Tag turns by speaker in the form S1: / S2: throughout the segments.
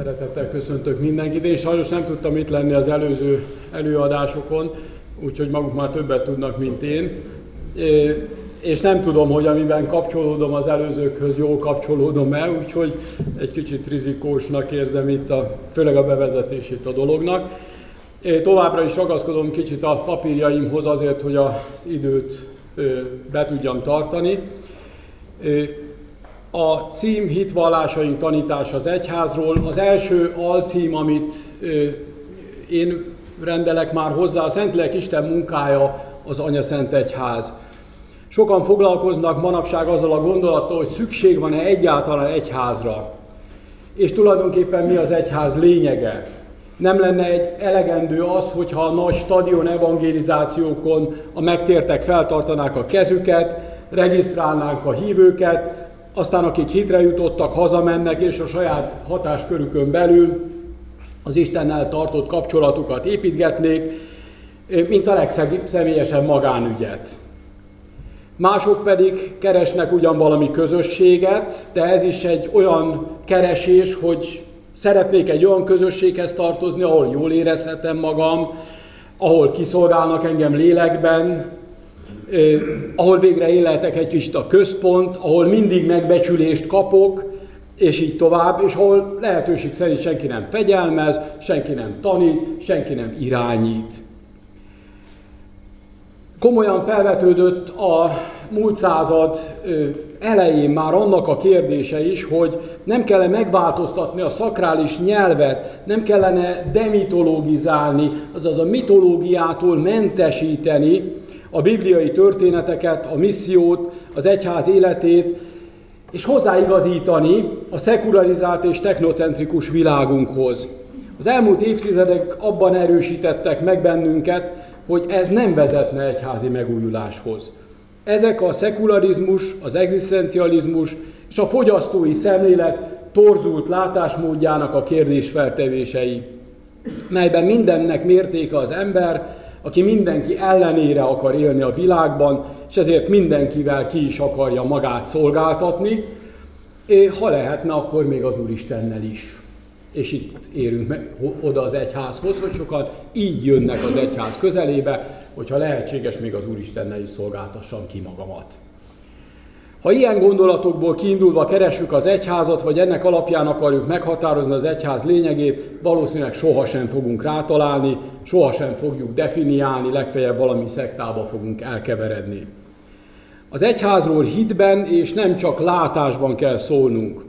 S1: Szeretettel köszöntök mindenkit. Én sajnos nem tudtam itt lenni az előző előadásokon, úgyhogy maguk már többet tudnak, mint én. És nem tudom, hogy amiben kapcsolódom az előzőkhöz, jól kapcsolódom el, úgyhogy egy kicsit rizikósnak érzem itt, a, főleg a bevezetését a dolognak. Én továbbra is ragaszkodom kicsit a papírjaimhoz azért, hogy az időt be tudjam tartani. A cím hitvallásaink tanítása az egyházról. Az első alcím, amit én rendelek már hozzá, a Szentlélek Isten munkája az Anya Szent Egyház. Sokan foglalkoznak manapság azzal a gondolattal, hogy szükség van-e egyáltalán egyházra. És tulajdonképpen mi az egyház lényege? Nem lenne egy elegendő az, hogyha a nagy stadion evangelizációkon a megtértek feltartanák a kezüket, regisztrálnánk a hívőket, aztán akik hitre jutottak, hazamennek, és a saját hatáskörükön belül az Istennel tartott kapcsolatukat építgetnék, mint a legszemélyesebb magánügyet. Mások pedig keresnek ugyan valami közösséget, de ez is egy olyan keresés, hogy szeretnék egy olyan közösséghez tartozni, ahol jól érezhetem magam, ahol kiszolgálnak engem lélekben, ahol végre én egy kicsit a központ, ahol mindig megbecsülést kapok, és így tovább, és ahol lehetőség szerint senki nem fegyelmez, senki nem tanít, senki nem irányít. Komolyan felvetődött a múlt század elején már annak a kérdése is, hogy nem kellene megváltoztatni a szakrális nyelvet, nem kellene demitologizálni, azaz a mitológiától mentesíteni a bibliai történeteket, a missziót, az egyház életét, és hozzáigazítani a szekularizált és technocentrikus világunkhoz. Az elmúlt évtizedek abban erősítettek meg bennünket, hogy ez nem vezetne egyházi megújuláshoz. Ezek a szekularizmus, az egzisztencializmus és a fogyasztói szemlélet torzult látásmódjának a kérdésfeltevései, melyben mindennek mértéke az ember, aki mindenki ellenére akar élni a világban, és ezért mindenkivel ki is akarja magát szolgáltatni, ha lehetne, akkor még az Úristennel is. És itt érünk meg, oda az egyházhoz, hogy sokan így jönnek az egyház közelébe, hogyha lehetséges, még az Úristennel is szolgáltassam ki magamat. Ha ilyen gondolatokból kiindulva keressük az egyházat, vagy ennek alapján akarjuk meghatározni az egyház lényegét, valószínűleg sohasem fogunk rátalálni, sohasem fogjuk definiálni, legfeljebb valami szektába fogunk elkeveredni. Az egyházról hitben és nem csak látásban kell szólnunk.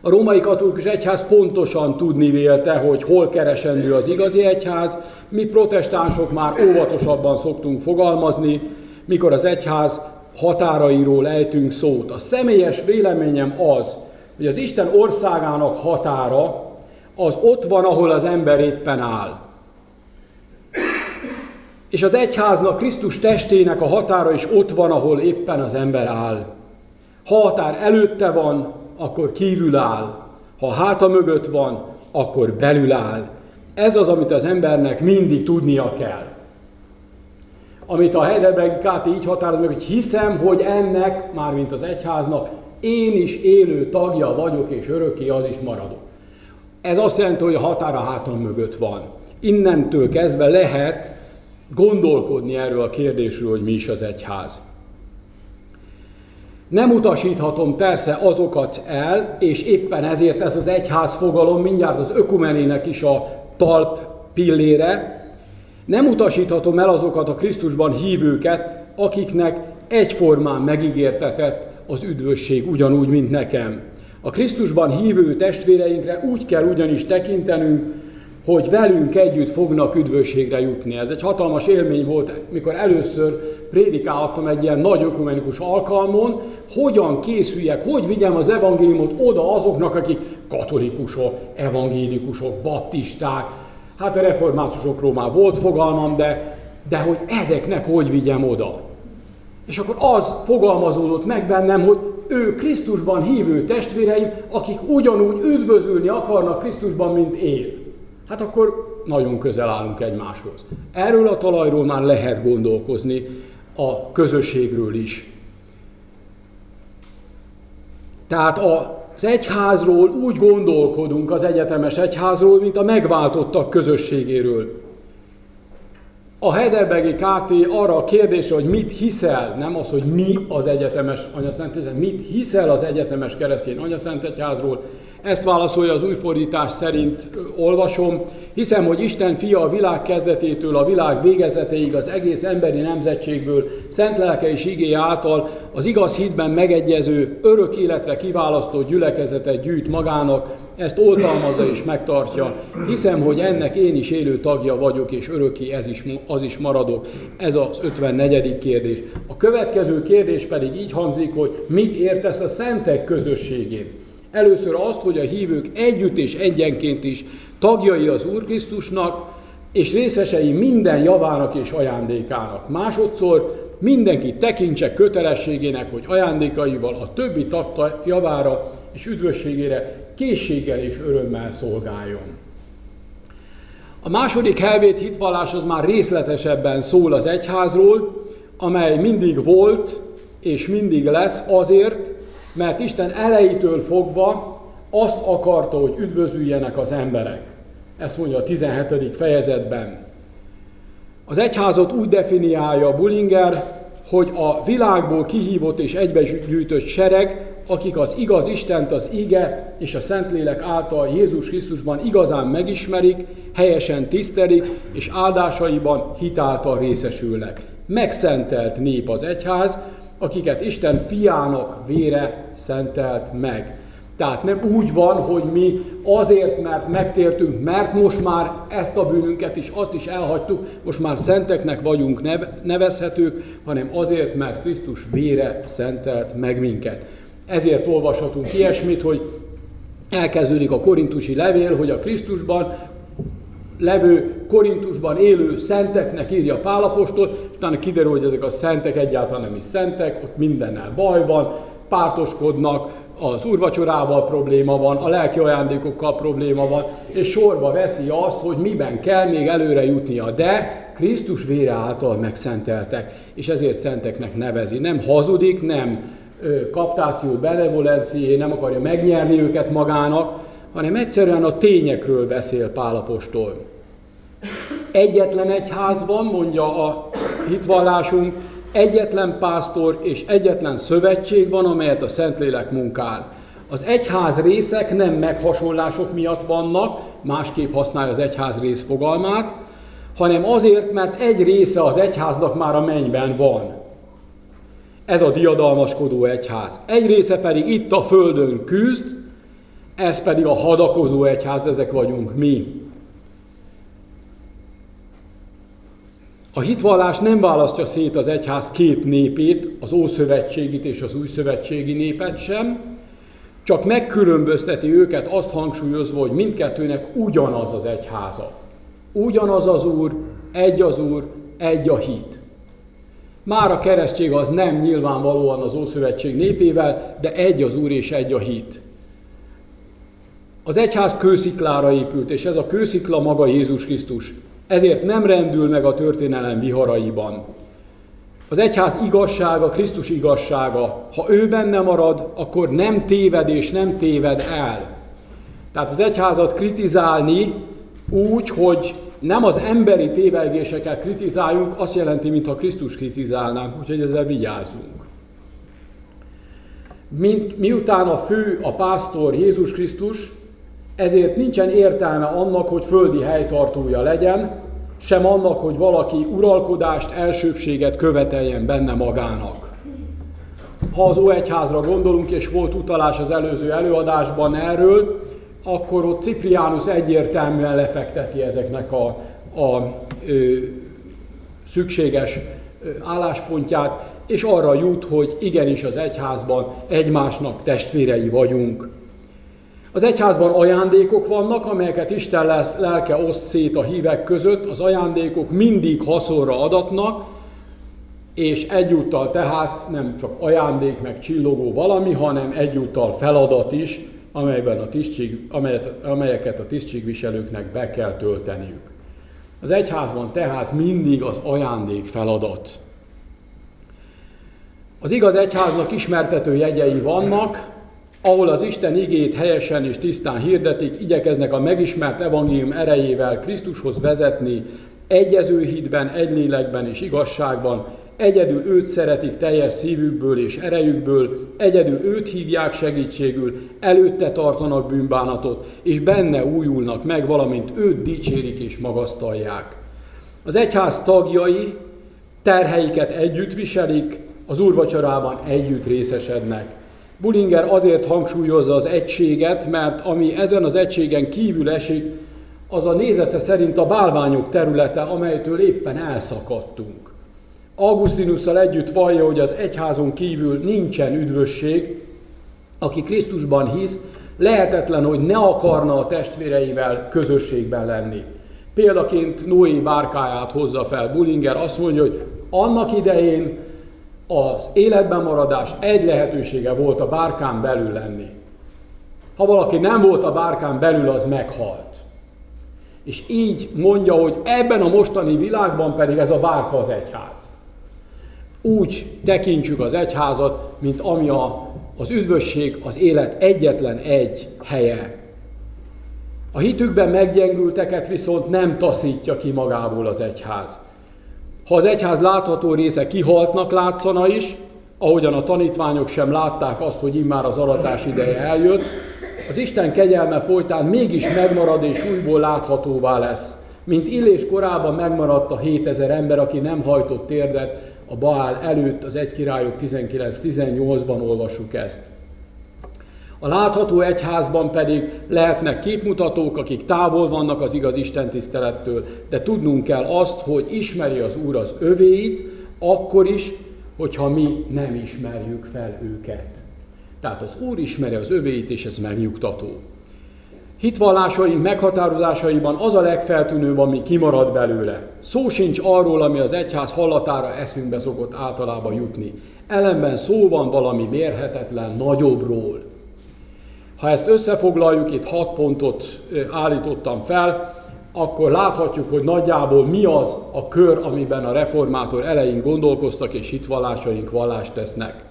S1: A római katolikus egyház pontosan tudni vélte, hogy hol keresendő az igazi egyház, mi protestánsok már óvatosabban szoktunk fogalmazni, mikor az egyház határairól ejtünk szót. A személyes véleményem az, hogy az Isten országának határa az ott van, ahol az ember éppen áll. És az egyháznak, Krisztus testének a határa is ott van, ahol éppen az ember áll. Ha határ előtte van, akkor kívül áll. Ha háta mögött van, akkor belül áll. Ez az, amit az embernek mindig tudnia kell. Amit a Heidelberg KT így határoz meg, hogy hiszem, hogy ennek, mármint az egyháznak, én is élő tagja vagyok, és örökké az is maradok. Ez azt jelenti, hogy a határa hátam mögött van. Innentől kezdve lehet gondolkodni erről a kérdésről, hogy mi is az egyház. Nem utasíthatom persze azokat el, és éppen ezért ez az egyház fogalom mindjárt az ökumenének is a talp pillére, nem utasíthatom el azokat a Krisztusban hívőket, akiknek egyformán megígértetett az üdvösség ugyanúgy, mint nekem. A Krisztusban hívő testvéreinkre úgy kell ugyanis tekintenünk, hogy velünk együtt fognak üdvösségre jutni. Ez egy hatalmas élmény volt, mikor először prédikáltam egy ilyen nagy ökumenikus alkalmon, hogyan készüljek, hogy vigyem az evangéliumot oda azoknak, akik katolikusok, evangélikusok, baptisták, hát a reformátusokról már volt fogalmam, de, de hogy ezeknek hogy vigyem oda. És akkor az fogalmazódott meg bennem, hogy ő Krisztusban hívő testvéreim, akik ugyanúgy üdvözülni akarnak Krisztusban, mint én hát akkor nagyon közel állunk egymáshoz. Erről a talajról már lehet gondolkozni, a közösségről is. Tehát a az egyházról úgy gondolkodunk az egyetemes egyházról, mint a megváltottak közösségéről. A Heidelbergi KT arra a kérdésre, hogy mit hiszel, nem az, hogy mi az egyetemes anyaszent mit hiszel az egyetemes keresztény anyaszent egyházról, ezt válaszolja az új fordítás szerint olvasom. Hiszem, hogy Isten fia a világ kezdetétől a világ végezeteig az egész emberi nemzetségből, szent lelke és igé által az igaz hitben megegyező, örök életre kiválasztott gyülekezetet gyűjt magának, ezt oltalmazza és megtartja. Hiszem, hogy ennek én is élő tagja vagyok, és örökké ez is, az is maradok. Ez az 54. kérdés. A következő kérdés pedig így hangzik, hogy mit értesz a szentek közösségén? Először azt, hogy a hívők együtt és egyenként is tagjai az Úr Krisztusnak, és részesei minden javának és ajándékának. Másodszor mindenki tekintse kötelességének, hogy ajándékaival a többi tagta javára és üdvösségére készséggel és örömmel szolgáljon. A második helvét hitvallás az már részletesebben szól az egyházról, amely mindig volt és mindig lesz azért, mert Isten elejétől fogva azt akarta, hogy üdvözüljenek az emberek. Ezt mondja a 17. fejezetben. Az egyházat úgy definiálja Bullinger, hogy a világból kihívott és egybegyűjtött sereg, akik az igaz Istent, az ige és a Szentlélek által Jézus Krisztusban igazán megismerik, helyesen tisztelik, és áldásaiban hitáltal részesülnek. Megszentelt nép az egyház, akiket Isten fiának vére szentelt meg. Tehát nem úgy van, hogy mi azért, mert megtértünk, mert most már ezt a bűnünket is, azt is elhagytuk, most már szenteknek vagyunk nevezhetők, hanem azért, mert Krisztus vére szentelt meg minket. Ezért olvashatunk ilyesmit, hogy elkezdődik a korintusi levél, hogy a Krisztusban levő Korintusban élő szenteknek írja Pálapostól, és utána kiderül, hogy ezek a szentek egyáltalán nem is szentek, ott mindennel baj van, pártoskodnak, az úrvacsorával probléma van, a lelki ajándékokkal probléma van, és sorba veszi azt, hogy miben kell még előre jutnia. De Krisztus vére által megszenteltek, és ezért szenteknek nevezi. Nem hazudik, nem kaptáció, benevolencié, nem akarja megnyerni őket magának, hanem egyszerűen a tényekről beszél Pálapostól. Egyetlen egyház van, mondja a hitvallásunk, egyetlen pásztor és egyetlen szövetség van, amelyet a Szentlélek munkál. Az egyház részek nem meghasonlások miatt vannak, másképp használja az egyház rész fogalmát, hanem azért, mert egy része az egyháznak már a mennyben van. Ez a diadalmaskodó egyház. Egy része pedig itt a földön küzd, ez pedig a hadakozó egyház, ezek vagyunk mi. A hitvallás nem választja szét az egyház két népét, az Ószövetségit és az Újszövetségi népet sem, csak megkülönbözteti őket azt hangsúlyozva, hogy mindkettőnek ugyanaz az egyháza. Ugyanaz az Úr, egy az Úr, egy a hit. Már a keresztség az nem nyilvánvalóan az Ószövetség népével, de egy az Úr és egy a hit. Az egyház kősziklára épült, és ez a kőszikla maga Jézus Krisztus. Ezért nem rendül meg a történelem viharaiban. Az egyház igazsága, Krisztus igazsága, ha ő benne marad, akkor nem téved és nem téved el. Tehát az egyházat kritizálni úgy, hogy nem az emberi tévelgéseket kritizáljunk, azt jelenti, mintha Krisztus kritizálnánk, úgyhogy ezzel vigyázzunk. Mint, miután a fő, a pásztor Jézus Krisztus, ezért nincsen értelme annak, hogy földi helytartója legyen, sem annak, hogy valaki uralkodást, elsőbséget követeljen benne magának. Ha az Óegyházra gondolunk, és volt utalás az előző előadásban erről, akkor ott Cipriánus egyértelműen lefekteti ezeknek a, a ö, szükséges álláspontját, és arra jut, hogy igenis az egyházban egymásnak testvérei vagyunk. Az egyházban ajándékok vannak, amelyeket Isten lesz, lelke oszt szét a hívek között. Az ajándékok mindig haszonra adatnak, és egyúttal tehát nem csak ajándék, meg csillogó valami, hanem egyúttal feladat is, amelyben a tisztség, amelyet, amelyeket a tisztségviselőknek be kell tölteniük. Az egyházban tehát mindig az ajándék feladat. Az igaz egyháznak ismertető jegyei vannak, ahol az Isten igét helyesen és tisztán hirdetik, igyekeznek a megismert evangélium erejével Krisztushoz vezetni, egyező hitben, egy lélekben és igazságban, egyedül őt szeretik teljes szívükből és erejükből, egyedül őt hívják segítségül, előtte tartanak bűnbánatot, és benne újulnak meg, valamint őt dicsérik és magasztalják. Az egyház tagjai terheiket együtt viselik, az úrvacsorában együtt részesednek. Bullinger azért hangsúlyozza az egységet, mert ami ezen az egységen kívül esik, az a nézete szerint a bálványok területe, amelytől éppen elszakadtunk. Augustinusszal együtt vallja, hogy az egyházon kívül nincsen üdvösség, aki Krisztusban hisz, lehetetlen, hogy ne akarna a testvéreivel közösségben lenni. Példaként Noé bárkáját hozza fel Bullinger, azt mondja, hogy annak idején az életben maradás egy lehetősége volt a bárkán belül lenni. Ha valaki nem volt a bárkán belül, az meghalt. És így mondja, hogy ebben a mostani világban pedig ez a bárka az egyház. Úgy tekintsük az egyházat, mint ami a, az üdvösség, az élet egyetlen egy helye. A hitükben meggyengülteket viszont nem taszítja ki magából az egyház. Ha az egyház látható része kihaltnak látszana is, ahogyan a tanítványok sem látták azt, hogy immár az aratás ideje eljött, az Isten kegyelme folytán mégis megmarad és újból láthatóvá lesz. Mint Illés korában megmaradt a 7000 ember, aki nem hajtott térdet a Baál előtt, az egy királyok 19-18-ban olvassuk ezt. A látható egyházban pedig lehetnek képmutatók, akik távol vannak az igaz Isten tisztelettől, de tudnunk kell azt, hogy ismeri az Úr az övéit, akkor is, hogyha mi nem ismerjük fel őket. Tehát az Úr ismeri az övéit, és ez megnyugtató. Hitvallásaink meghatározásaiban az a legfeltűnőbb, ami kimarad belőle. Szó sincs arról, ami az egyház hallatára eszünkbe szokott általában jutni. Ellenben szó van valami mérhetetlen nagyobbról. Ha ezt összefoglaljuk, itt hat pontot állítottam fel, akkor láthatjuk, hogy nagyjából mi az a kör, amiben a reformátor elején gondolkoztak, és hitvallásaink vallást tesznek.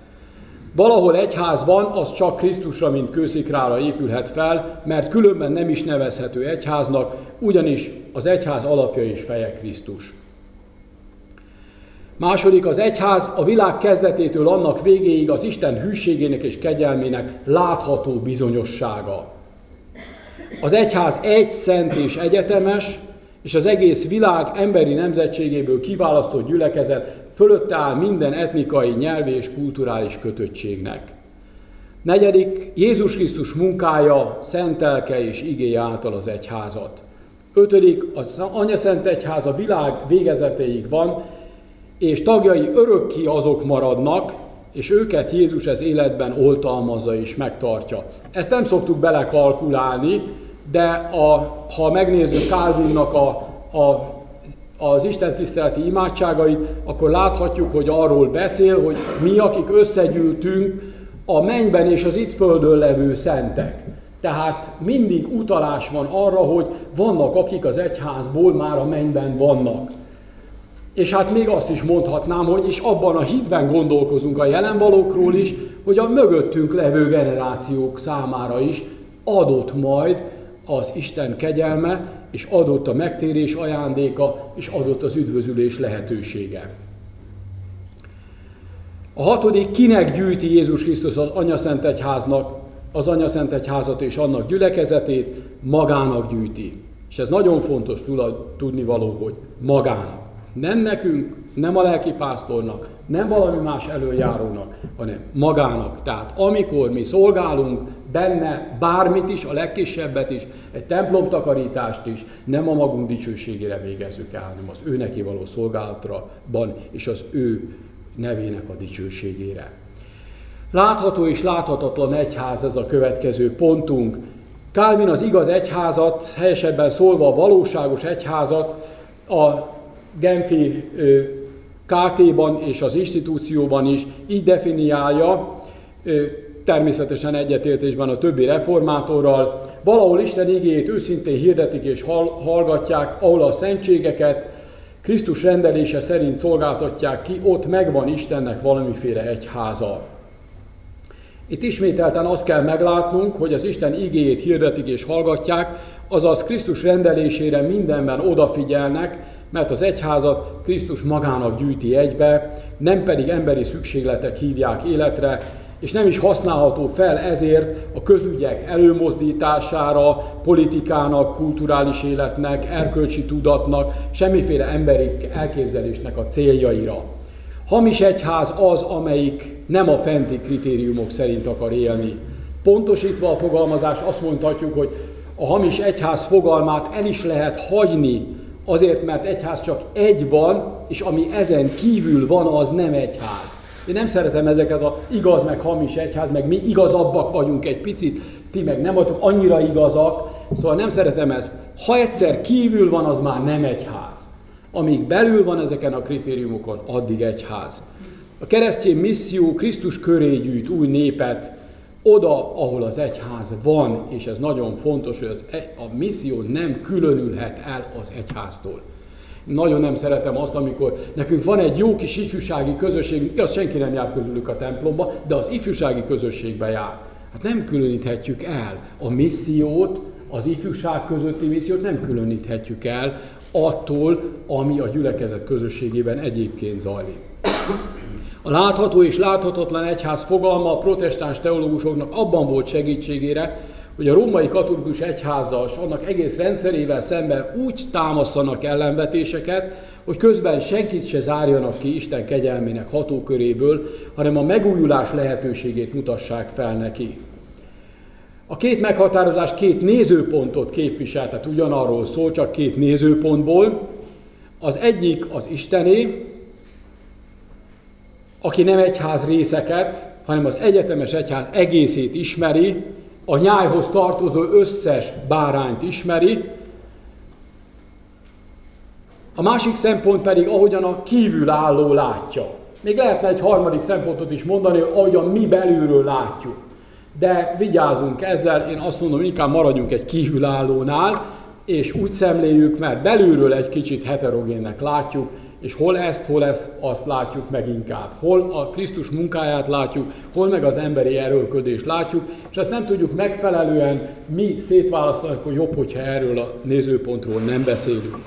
S1: Valahol egyház van, az csak Krisztusra, mint kőszikrára épülhet fel, mert különben nem is nevezhető egyháznak, ugyanis az egyház alapja és feje Krisztus. Második, az egyház a világ kezdetétől annak végéig az Isten hűségének és kegyelmének látható bizonyossága. Az egyház egy szent és egyetemes, és az egész világ emberi nemzetségéből kiválasztott gyülekezet fölötte áll minden etnikai, nyelvi és kulturális kötöttségnek. Negyedik, Jézus Krisztus munkája, szentelke és igéje által az egyházat. Ötödik, az Anya Szent Egyház a világ végezetéig van, és tagjai örökké azok maradnak, és őket Jézus ez életben oltalmazza és megtartja. Ezt nem szoktuk belekalkulálni, de a, ha megnézzük Calvinnak a, a, az Isten tiszteleti imádságait, akkor láthatjuk, hogy arról beszél, hogy mi, akik összegyűltünk, a mennyben és az itt földön levő szentek. Tehát mindig utalás van arra, hogy vannak, akik az egyházból már a mennyben vannak. És hát még azt is mondhatnám, hogy is abban a hitben gondolkozunk a jelenvalókról is, hogy a mögöttünk levő generációk számára is adott majd az Isten kegyelme, és adott a megtérés ajándéka, és adott az üdvözülés lehetősége. A hatodik, kinek gyűjti Jézus Krisztus az Anyaszent Egyháznak, az Anyaszent Egyházat és annak gyülekezetét, magának gyűjti. És ez nagyon fontos tudni való, hogy magának. Nem nekünk, nem a lelkipásztornak, nem valami más előjárónak, hanem magának. Tehát amikor mi szolgálunk benne bármit is, a legkisebbet is, egy templomtakarítást is, nem a magunk dicsőségére végezzük el, hanem az ő neki való szolgálatraban és az ő nevének a dicsőségére. Látható és láthatatlan egyház ez a következő pontunk. Kálvin az igaz egyházat, helyesebben szólva a valóságos egyházat a Genfi KT-ban és az institúcióban is így definiálja, természetesen egyetértésben a többi reformátorral, valahol Isten igéjét őszintén hirdetik és hallgatják, ahol a szentségeket Krisztus rendelése szerint szolgáltatják ki, ott megvan Istennek valamiféle egyháza. Itt ismételten azt kell meglátnunk, hogy az Isten igéjét hirdetik és hallgatják, azaz Krisztus rendelésére mindenben odafigyelnek, mert az egyházat Krisztus magának gyűjti egybe, nem pedig emberi szükségletek hívják életre, és nem is használható fel ezért a közügyek előmozdítására, politikának, kulturális életnek, erkölcsi tudatnak, semmiféle emberi elképzelésnek a céljaira. Hamis egyház az, amelyik nem a fenti kritériumok szerint akar élni. Pontosítva a fogalmazás azt mondhatjuk, hogy a hamis egyház fogalmát el is lehet hagyni, azért, mert egyház csak egy van, és ami ezen kívül van, az nem egyház. Én nem szeretem ezeket a igaz meg hamis egyház, meg mi igazabbak vagyunk egy picit, ti meg nem vagytok annyira igazak, szóval nem szeretem ezt. Ha egyszer kívül van, az már nem egyház. Amíg belül van ezeken a kritériumokon, addig egyház. A keresztény misszió Krisztus köré gyűjt új népet, oda, ahol az egyház van, és ez nagyon fontos, hogy az, e- a misszió nem különülhet el az egyháztól. Nagyon nem szeretem azt, amikor nekünk van egy jó kis ifjúsági közösség, az senki nem jár közülük a templomba, de az ifjúsági közösségbe jár. Hát nem különíthetjük el a missziót, az ifjúság közötti missziót nem különíthetjük el attól, ami a gyülekezet közösségében egyébként zajlik. A látható és láthatatlan egyház fogalma a protestáns teológusoknak abban volt segítségére, hogy a római katolikus egyházzal és annak egész rendszerével szemben úgy támasztanak ellenvetéseket, hogy közben senkit se zárjanak ki Isten kegyelmének hatóköréből, hanem a megújulás lehetőségét mutassák fel neki. A két meghatározás két nézőpontot képvisel, tehát ugyanarról szól, csak két nézőpontból. Az egyik az Istené, aki nem egyház részeket, hanem az egyetemes egyház egészét ismeri, a nyájhoz tartozó összes bárányt ismeri, a másik szempont pedig, ahogyan a kívülálló látja. Még lehetne egy harmadik szempontot is mondani, hogy ahogyan mi belülről látjuk. De vigyázunk ezzel, én azt mondom, inkább maradjunk egy kívülállónál, és úgy szemléljük, mert belülről egy kicsit heterogénnek látjuk, és hol ezt, hol ezt, azt látjuk meg inkább. Hol a Krisztus munkáját látjuk, hol meg az emberi erőlködést látjuk, és ezt nem tudjuk megfelelően mi szétválasztani, hogy jobb, hogyha erről a nézőpontról nem beszélünk.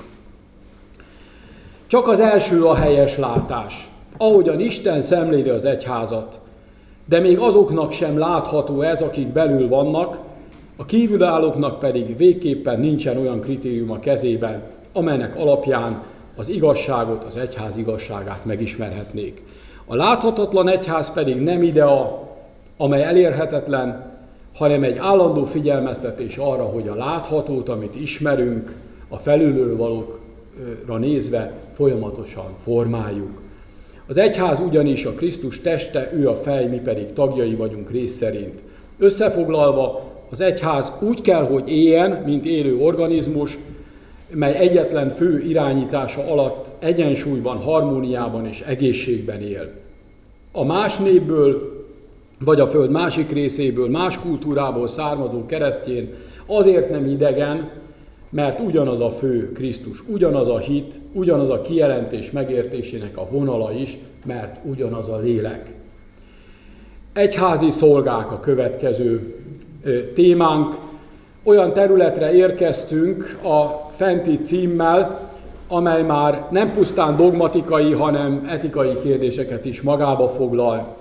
S1: Csak az első a helyes látás. Ahogyan Isten szemléli az egyházat, de még azoknak sem látható ez, akik belül vannak, a kívülállóknak pedig végképpen nincsen olyan kritérium a kezében, amelynek alapján az igazságot, az egyház igazságát megismerhetnék. A láthatatlan egyház pedig nem idea, amely elérhetetlen, hanem egy állandó figyelmeztetés arra, hogy a láthatót, amit ismerünk, a felülről valókra nézve folyamatosan formáljuk. Az egyház ugyanis a Krisztus teste, ő a fej, mi pedig tagjai vagyunk rész szerint. Összefoglalva, az egyház úgy kell, hogy éljen, mint élő organizmus, mely egyetlen fő irányítása alatt egyensúlyban, harmóniában és egészségben él. A más népből, vagy a föld másik részéből, más kultúrából származó keresztjén azért nem idegen, mert ugyanaz a fő Krisztus, ugyanaz a hit, ugyanaz a kijelentés megértésének a vonala is, mert ugyanaz a lélek. Egyházi szolgák a következő témánk. Olyan területre érkeztünk a fenti címmel, amely már nem pusztán dogmatikai, hanem etikai kérdéseket is magába foglal.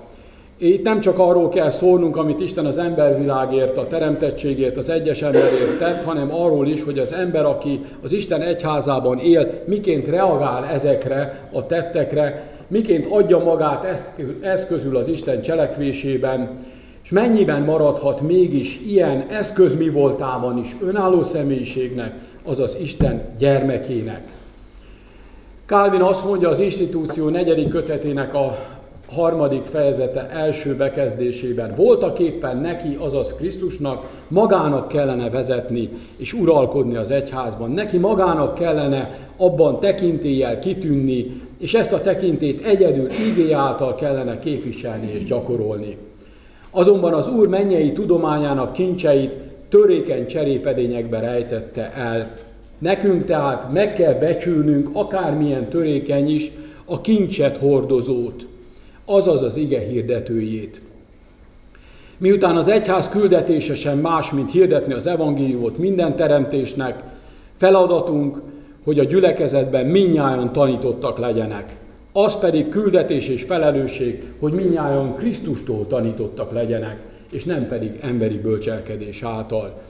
S1: Itt nem csak arról kell szólnunk, amit Isten az embervilágért, a teremtettségért, az egyes emberért tett, hanem arról is, hogy az ember, aki az Isten egyházában él, miként reagál ezekre a tettekre, miként adja magát eszközül az Isten cselekvésében, és mennyiben maradhat mégis ilyen eszköz mi voltában is önálló személyiségnek, azaz Isten gyermekének. Calvin azt mondja az institúció negyedik kötetének a harmadik fejezete első bekezdésében. Voltak éppen neki, azaz Krisztusnak, magának kellene vezetni és uralkodni az egyházban. Neki magának kellene abban tekintéllyel kitűnni, és ezt a tekintét egyedül igé által kellene képviselni és gyakorolni. Azonban az Úr mennyei tudományának kincseit törékeny cserépedényekbe rejtette el. Nekünk tehát meg kell becsülnünk akármilyen törékeny is a kincset hordozót, azaz az ige hirdetőjét. Miután az egyház küldetése sem más, mint hirdetni az evangéliumot minden teremtésnek, feladatunk, hogy a gyülekezetben minnyáján tanítottak legyenek. Az pedig küldetés és felelősség, hogy minnyáján Krisztustól tanítottak legyenek, és nem pedig emberi bölcselkedés által.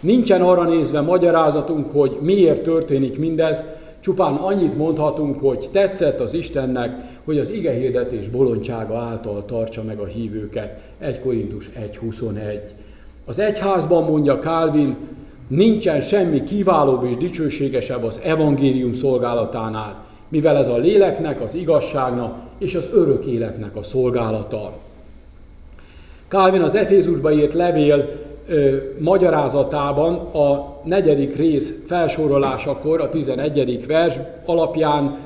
S1: Nincsen arra nézve magyarázatunk, hogy miért történik mindez, Csupán annyit mondhatunk, hogy tetszett az Istennek, hogy az ige hirdetés bolondsága által tartsa meg a hívőket. 1 Korintus 1.21. Az egyházban mondja Calvin, nincsen semmi kiválóbb és dicsőségesebb az evangélium szolgálatánál, mivel ez a léleknek, az igazságnak és az örök életnek a szolgálata. Calvin az Efézusba írt levél ö, magyarázatában a negyedik rész felsorolásakor, a tizenegyedik vers alapján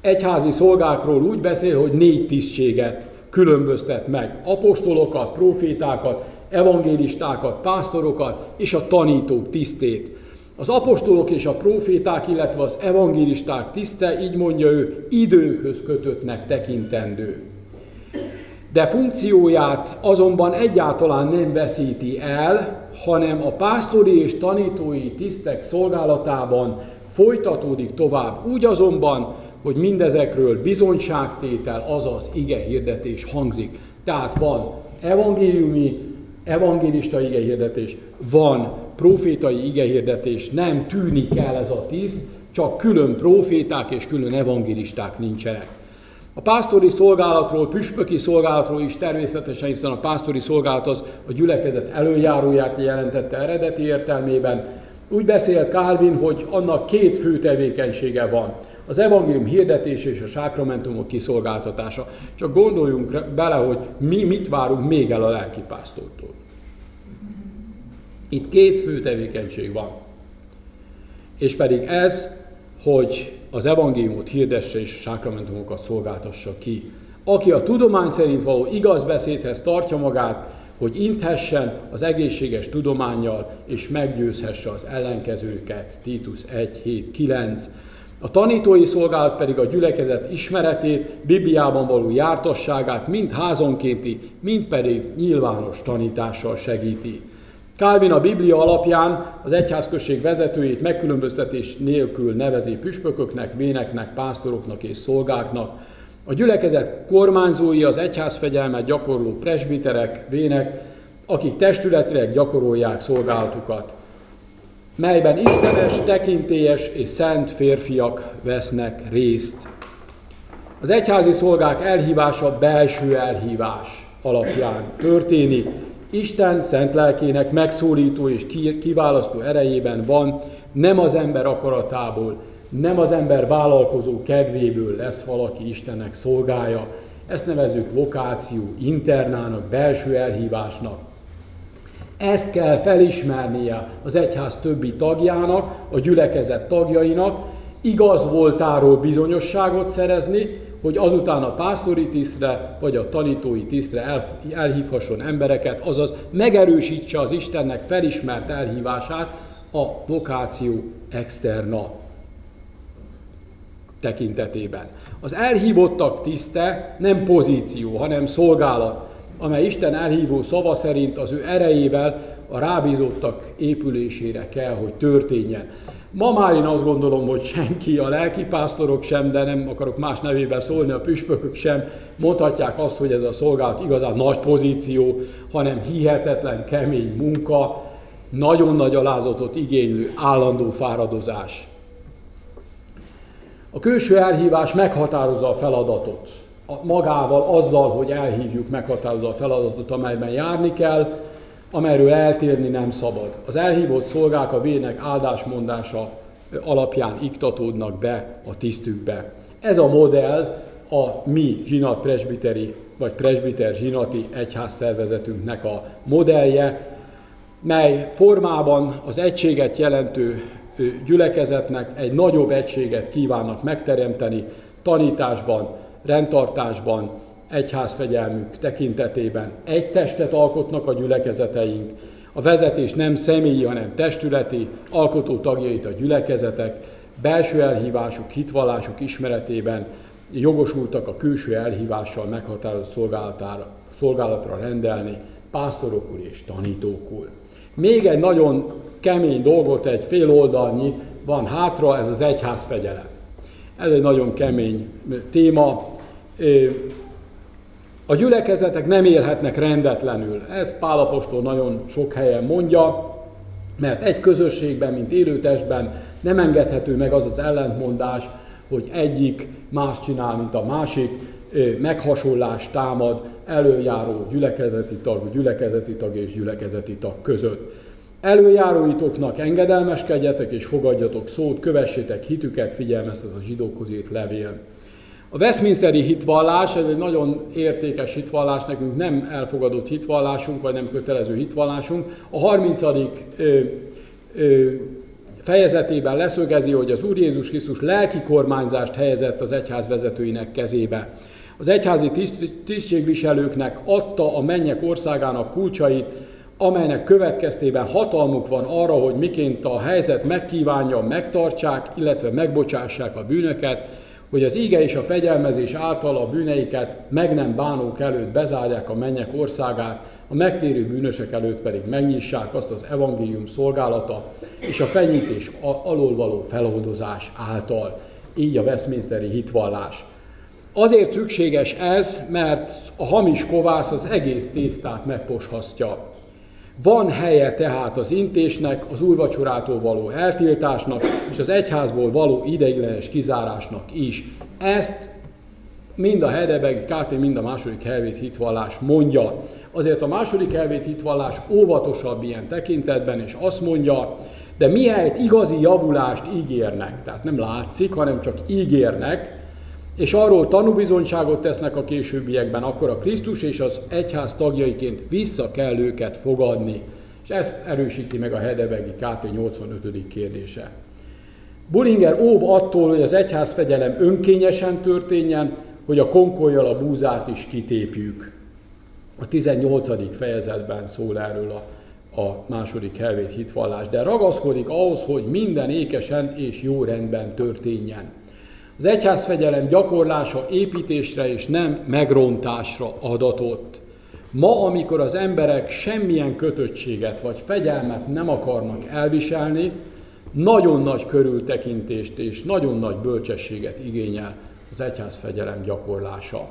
S1: egyházi szolgákról úgy beszél, hogy négy tisztséget különböztet meg. Apostolokat, profétákat, evangélistákat, pásztorokat és a tanítók tisztét. Az apostolok és a proféták, illetve az evangélisták tiszte, így mondja ő, időhöz kötöttnek tekintendő de funkcióját azonban egyáltalán nem veszíti el, hanem a pásztori és tanítói tisztek szolgálatában folytatódik tovább. Úgy azonban, hogy mindezekről bizonyságtétel, azaz ige hirdetés hangzik. Tehát van evangéliumi, evangélista ige hirdetés, van profétai ige hirdetés, nem tűnik el ez a tiszt, csak külön proféták és külön evangélisták nincsenek. A pásztori szolgálatról, püspöki szolgálatról is természetesen, hiszen a pásztori szolgálat az a gyülekezet előjáróját jelentette eredeti értelmében. Úgy beszél Calvin, hogy annak két fő tevékenysége van. Az evangélium hirdetése és a sákramentumok kiszolgáltatása. Csak gondoljunk bele, hogy mi mit várunk még el a lelkipásztortól. Itt két fő tevékenység van. És pedig ez, hogy az evangéliumot hirdesse és sákramentumokat szolgáltassa ki. Aki a tudomány szerint való igaz beszédhez tartja magát, hogy inthessen az egészséges tudományjal, és meggyőzhesse az ellenkezőket. Titus 1, 7, 9. A tanítói szolgálat pedig a gyülekezet ismeretét, Bibliában való jártasságát mind házonkénti, mind pedig nyilvános tanítással segíti. Calvin a Biblia alapján az egyházközség vezetőjét megkülönböztetés nélkül nevezi püspököknek, véneknek, pásztoroknak és szolgáknak. A gyülekezet kormányzói az egyházfegyelmet gyakorló presbiterek, vének, akik testületileg gyakorolják szolgálatukat, melyben istenes, tekintélyes és szent férfiak vesznek részt. Az egyházi szolgák elhívása belső elhívás alapján történik, Isten szent lelkének megszólító és kiválasztó erejében van, nem az ember akaratából, nem az ember vállalkozó kedvéből lesz valaki Istennek szolgája. Ezt nevezük vokáció, internának, belső elhívásnak. Ezt kell felismernie az egyház többi tagjának, a gyülekezet tagjainak, igaz voltáról bizonyosságot szerezni, hogy azután a pásztori tisztre vagy a tanítói tisztre elhívhasson embereket, azaz megerősítse az Istennek felismert elhívását a vokáció externa tekintetében. Az elhívottak tiszte nem pozíció, hanem szolgálat, amely Isten elhívó szava szerint az ő erejével a rábízottak épülésére kell, hogy történjen. Ma már én azt gondolom, hogy senki, a lelkipásztorok sem, de nem akarok más nevével szólni, a püspökök sem mondhatják azt, hogy ez a szolgálat igazán nagy pozíció, hanem hihetetlen kemény munka, nagyon nagy alázatot igénylő állandó fáradozás. A külső elhívás meghatározza a feladatot. Magával, azzal, hogy elhívjuk, meghatározza a feladatot, amelyben járni kell, amelyről eltérni nem szabad. Az elhívott szolgák a vének áldásmondása alapján iktatódnak be a tisztükbe. Ez a modell a mi zsinat presbiteri vagy presbiter zsinati egyház szervezetünknek a modellje, mely formában az egységet jelentő gyülekezetnek egy nagyobb egységet kívánnak megteremteni tanításban, rendtartásban, egyházfegyelmük tekintetében egy testet alkotnak a gyülekezeteink, a vezetés nem személyi, hanem testületi, alkotó tagjait a gyülekezetek, belső elhívásuk, hitvallásuk ismeretében jogosultak a külső elhívással meghatározott szolgálatra rendelni pásztorokul és tanítókul. Még egy nagyon kemény dolgot, egy fél oldalnyi van hátra, ez az egyház fegyelem. Ez egy nagyon kemény téma. A gyülekezetek nem élhetnek rendetlenül. Ezt Pálapostól nagyon sok helyen mondja, mert egy közösségben, mint élőtestben nem engedhető meg az az ellentmondás, hogy egyik más csinál, mint a másik, meghasonlás támad előjáró gyülekezeti tag, gyülekezeti tag és gyülekezeti tag között. Előjáróitoknak engedelmeskedjetek és fogadjatok szót, kövessétek hitüket, figyelmeztet a zsidókhoz írt levél. A Westminsteri hitvallás, ez egy nagyon értékes hitvallás, nekünk nem elfogadott hitvallásunk, vagy nem kötelező hitvallásunk. A 30. Ö, ö, fejezetében leszögezi, hogy az Úr Jézus Krisztus lelki kormányzást helyezett az egyház vezetőinek kezébe. Az egyházi tisztségviselőknek adta a mennyek országának kulcsait, amelynek következtében hatalmuk van arra, hogy miként a helyzet megkívánja, megtartsák, illetve megbocsássák a bűnöket, hogy az íge és a fegyelmezés által a bűneiket meg nem bánók előtt bezárják a mennyek országát, a megtérő bűnösek előtt pedig megnyissák azt az evangélium szolgálata és a fenyítés alól való feloldozás által. Így a Westminsteri hitvallás. Azért szükséges ez, mert a hamis kovász az egész tésztát megposhasztja. Van helye tehát az intésnek, az úrvacsorától való eltiltásnak és az egyházból való ideiglenes kizárásnak is. Ezt mind a Hedebeg KT, mind a második helvét hitvallás mondja. Azért a második helvét hitvallás óvatosabb ilyen tekintetben, és azt mondja, de mihelyt igazi javulást ígérnek, tehát nem látszik, hanem csak ígérnek, és arról tanúbizonyságot tesznek a későbbiekben, akkor a Krisztus és az egyház tagjaiként vissza kell őket fogadni. És ezt erősíti meg a Hedebegi KT 85. kérdése. Bullinger óv attól, hogy az egyház fegyelem önkényesen történjen, hogy a konkolyjal a búzát is kitépjük. A 18. fejezetben szól erről a, a második helvét hitvallás, de ragaszkodik ahhoz, hogy minden ékesen és jó rendben történjen. Az egyházfegyelem gyakorlása építésre és nem megrontásra adatott. Ma, amikor az emberek semmilyen kötöttséget vagy fegyelmet nem akarnak elviselni, nagyon nagy körültekintést és nagyon nagy bölcsességet igényel az egyházfegyelem gyakorlása.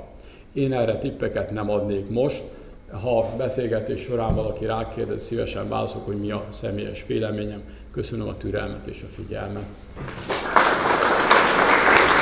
S1: Én erre tippeket nem adnék most, ha beszélgetés során valaki rákérdez, szívesen válaszolok, hogy mi a személyes véleményem. Köszönöm a türelmet és a figyelmet.